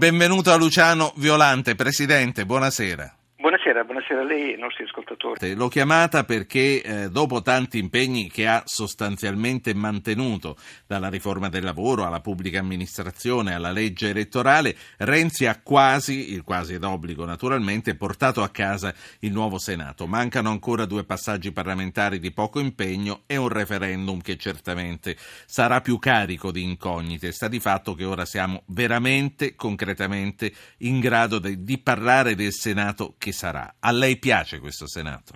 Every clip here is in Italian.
Benvenuto a Luciano Violante, Presidente, buonasera. Buonasera a lei e ai nostri ascoltatori. L'ho chiamata perché eh, dopo tanti impegni che ha sostanzialmente mantenuto, dalla riforma del lavoro alla pubblica amministrazione alla legge elettorale, Renzi ha quasi, il quasi d'obbligo naturalmente, portato a casa il nuovo Senato. Mancano ancora due passaggi parlamentari di poco impegno e un referendum che certamente sarà più carico di incognite. Sta di fatto che ora siamo veramente, concretamente in grado de, di parlare del Senato che sarà. A lei piace questo Senato?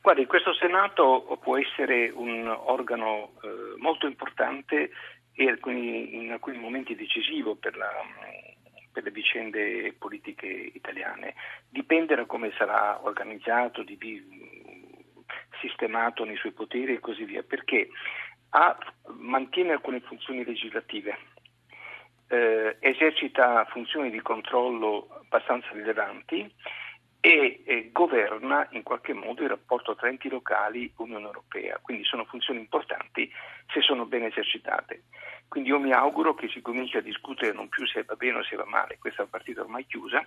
Guardi, questo Senato può essere un organo eh, molto importante e alcuni, in alcuni momenti decisivo per, la, per, le vicende politiche italiane. Dipende da come sarà organizzato, di, sistemato nei suoi poteri e così via, perché ha, mantiene alcune funzioni legislative, eh, esercita funzioni di controllo abbastanza rilevanti e governa in qualche modo il rapporto tra enti locali e Unione Europea, quindi sono funzioni importanti se sono ben esercitate. Quindi io mi auguro che si cominci a discutere non più se va bene o se va male, questa è una partita ormai chiusa,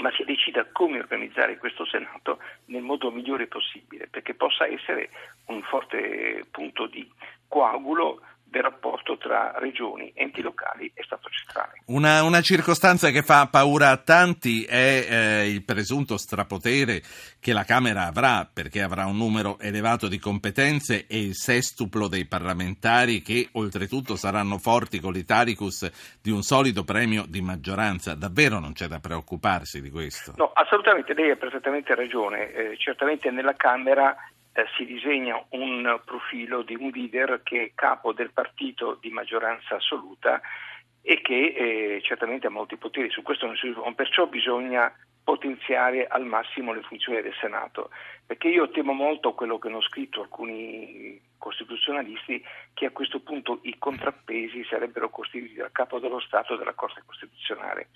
ma si decida come organizzare questo Senato nel modo migliore possibile, perché possa essere un forte punto di coagulo del rapporto tra regioni, enti locali e Stato centrale. Una, una circostanza che fa paura a tanti è eh, il presunto strapotere che la Camera avrà, perché avrà un numero elevato di competenze e il sestuplo dei parlamentari che oltretutto saranno forti con l'itaricus di un solido premio di maggioranza. Davvero non c'è da preoccuparsi di questo? No, assolutamente, lei ha perfettamente ragione. Eh, certamente nella Camera eh, si disegna un profilo di un leader che è capo del partito di maggioranza assoluta e che eh, certamente ha molti poteri, su questo non si dubita, perciò bisogna potenziare al massimo le funzioni del Senato, perché io temo molto quello che hanno scritto alcuni costituzionalisti, che a questo punto i contrappesi sarebbero costituiti dal capo dello Stato e dalla Corte Costituzionale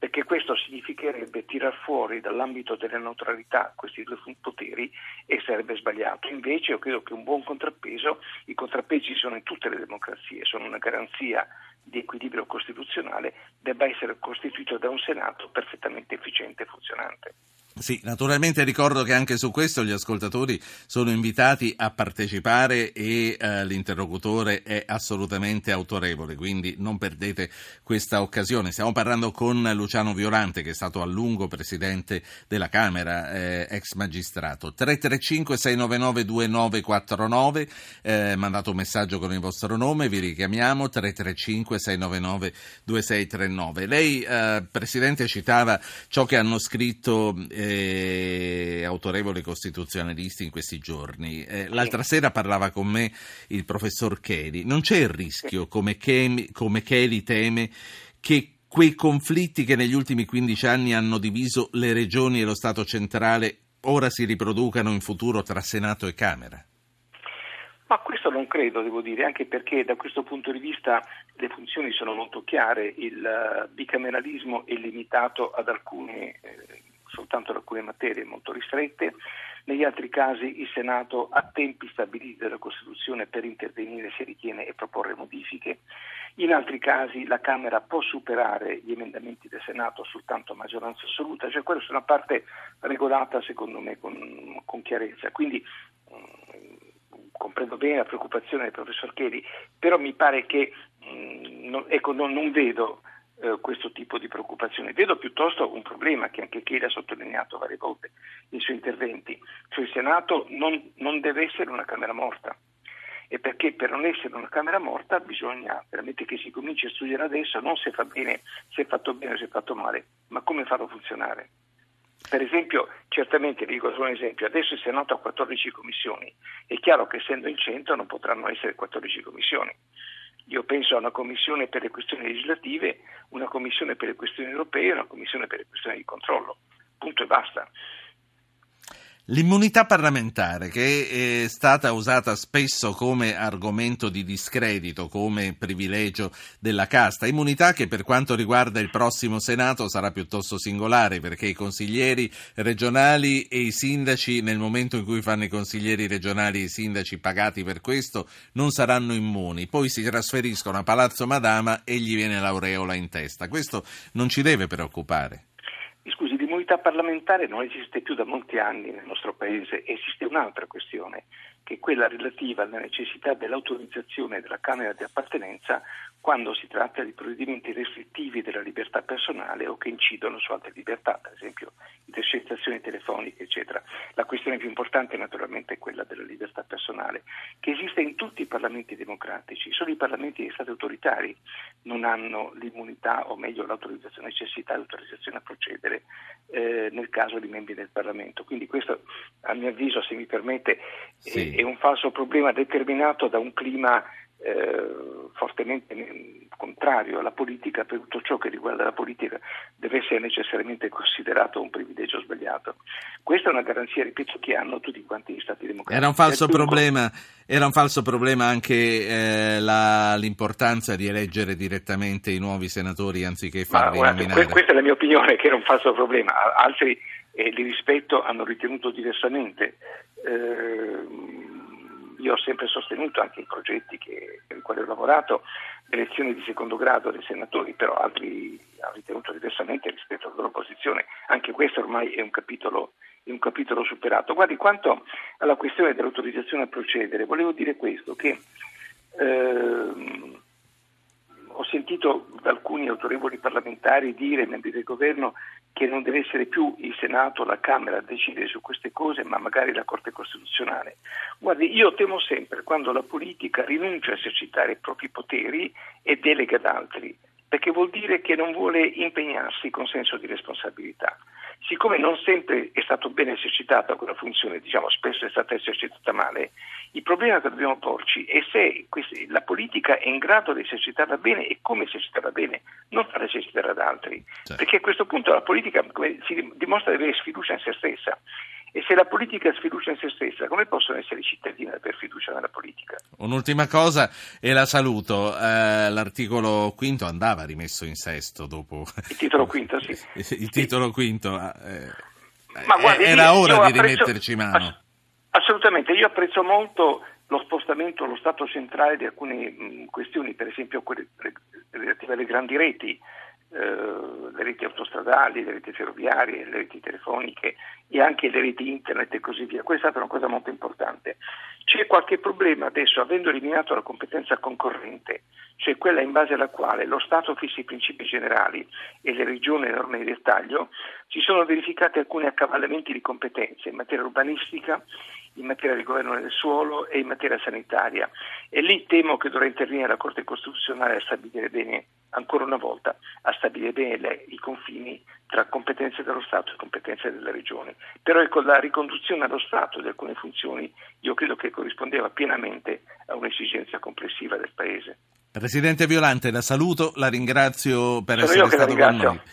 perché questo significherebbe tirar fuori dall'ambito della neutralità questi due poteri e sarebbe sbagliato. Invece io credo che un buon contrappeso, i contrappesi sono in tutte le democrazie, sono una garanzia di equilibrio costituzionale, debba essere costituito da un Senato perfettamente efficiente e funzionante. Sì, naturalmente ricordo che anche su questo gli ascoltatori sono invitati a partecipare e eh, l'interlocutore è assolutamente autorevole, quindi non perdete questa occasione. Stiamo parlando con Luciano Violante, che è stato a lungo presidente della Camera, eh, ex magistrato. 335-699-2949, eh, mandate un messaggio con il vostro nome, vi richiamiamo, 335-699-2639. Lei, eh, Presidente, citava ciò che hanno scritto eh, autorevoli costituzionalisti in questi giorni. Eh, l'altra sera parlava con me il professor Cheli. Non c'è il rischio, come, Chemi, come Cheli teme, che quei conflitti che negli ultimi 15 anni hanno diviso le regioni e lo Stato centrale ora si riproducano in futuro tra Senato e Camera? Ma questo non credo, devo dire, anche perché da questo punto di vista le funzioni sono molto chiare, il eh, bicameralismo è limitato ad alcune eh, soltanto ad alcune materie molto ristrette, negli altri casi il Senato ha tempi stabiliti dalla Costituzione per intervenire se ritiene e proporre modifiche, in altri casi la Camera può superare gli emendamenti del Senato soltanto a maggioranza assoluta, cioè questa è una parte regolata secondo me con, con chiarezza. Quindi mm, comprendo bene la preoccupazione del professor Cheli, però mi pare che mh, mm, non, ecco, non, non vedo eh, questo tipo di preoccupazione. Vedo piuttosto un problema che anche Chiedi ha sottolineato varie volte nei suoi interventi, cioè il Senato non, non deve essere una Camera morta e perché per non essere una Camera morta bisogna veramente che si cominci a studiare adesso non se fa bene, se è fatto bene o se è fatto male, ma come farlo funzionare. Per esempio, certamente, vi dico solo un esempio, adesso il Senato ha 14 commissioni, è chiaro che essendo in 100 non potranno essere 14 commissioni. Io penso a una commissione per le questioni legislative, una commissione per le questioni europee e una commissione per le questioni di controllo. Punto e basta. L'immunità parlamentare che è stata usata spesso come argomento di discredito, come privilegio della casta, immunità che per quanto riguarda il prossimo Senato sarà piuttosto singolare perché i consiglieri regionali e i sindaci nel momento in cui fanno i consiglieri regionali e i sindaci pagati per questo non saranno immuni, poi si trasferiscono a Palazzo Madama e gli viene l'aureola in testa. Questo non ci deve preoccupare. L'immunità parlamentare non esiste più da molti anni nel nostro Paese, esiste un'altra questione, che è quella relativa alla necessità dell'autorizzazione della Camera di appartenenza quando si tratta di provvedimenti restrittivi della libertà personale o che incidono su altre libertà, per esempio intercettazioni telefoniche, eccetera. La questione più importante naturalmente è quella della libertà personale, che esiste in tutti i parlamenti democratici, solo i parlamenti degli stati autoritari non hanno l'immunità o meglio l'autorizzazione, necessità di autorizzazione a procedere eh, nel caso di membri del Parlamento. Quindi questo a mio avviso, se mi permette, sì. è, è un falso problema determinato da un clima eh, fortemente contrario alla politica, per tutto ciò che riguarda la politica deve essere necessariamente considerato un privilegio sbagliato. Questa è una garanzia, ripeto, che hanno tutti quanti gli Stati democratici. Era un falso, problema, era un falso problema, anche eh, la, l'importanza di eleggere direttamente i nuovi senatori anziché farli Ma, guarda, nominare. Questa è la mia opinione, che era un falso problema. Altri, eh, li rispetto, hanno ritenuto diversamente. Eh, io ho sempre sostenuto anche i progetti che, per i quali ho lavorato elezioni di secondo grado dei senatori, però altri hanno ritenuto diversamente rispetto alla loro posizione. Anche questo ormai è un capitolo, è un capitolo superato. Guardi, quanto alla questione dell'autorizzazione a procedere, volevo dire questo, che ehm, sentito alcuni autorevoli parlamentari dire, membri del governo, che non deve essere più il Senato o la Camera a decidere su queste cose, ma magari la Corte Costituzionale. Guardi, io temo sempre quando la politica rinuncia a esercitare i propri poteri e delega ad altri, perché vuol dire che non vuole impegnarsi con senso di responsabilità. Siccome non sempre è stata bene esercitata quella funzione, diciamo spesso è stata esercitata male, il problema che dobbiamo porci è se la politica è in grado di esercitarla bene e come esercitarla bene, non farla esercitare ad altri. Certo. Perché a questo punto la politica si dimostra di avere sfiducia in se stessa. E se la politica sfiducia in se stessa, come possono essere i cittadini ad avere fiducia nella politica? Un'ultima cosa e la saluto. Eh, l'articolo quinto andava rimesso in sesto dopo. Il titolo quinto, sì. Il titolo quinto eh, guardi, era ora di apprezzo, rimetterci mano. Assolutamente, io apprezzo molto lo spostamento allo Stato centrale di alcune mh, questioni, per esempio quelle relative alle grandi reti eh, le reti autostradali, le reti ferroviarie, le reti telefoniche e anche le reti internet e così via. Questa è stata una cosa molto importante. C'è qualche problema adesso, avendo eliminato la competenza concorrente, cioè quella in base alla quale lo Stato fissa i principi generali e le regioni le norme di dettaglio, ci sono verificati alcuni accavallamenti di competenze in materia urbanistica, in materia di governo del suolo e in materia sanitaria. E lì temo che dovrà intervenire la Corte Costituzionale a stabilire bene, ancora una volta, a stabilire bene le, i confini tra competenze dello Stato e competenze delle regioni. Però ecco, la riconduzione allo Stato di alcune funzioni io credo che corrispondeva pienamente a un'esigenza complessiva del Paese. Presidente Violante, la saluto, la ringrazio per Sono essere stato con noi.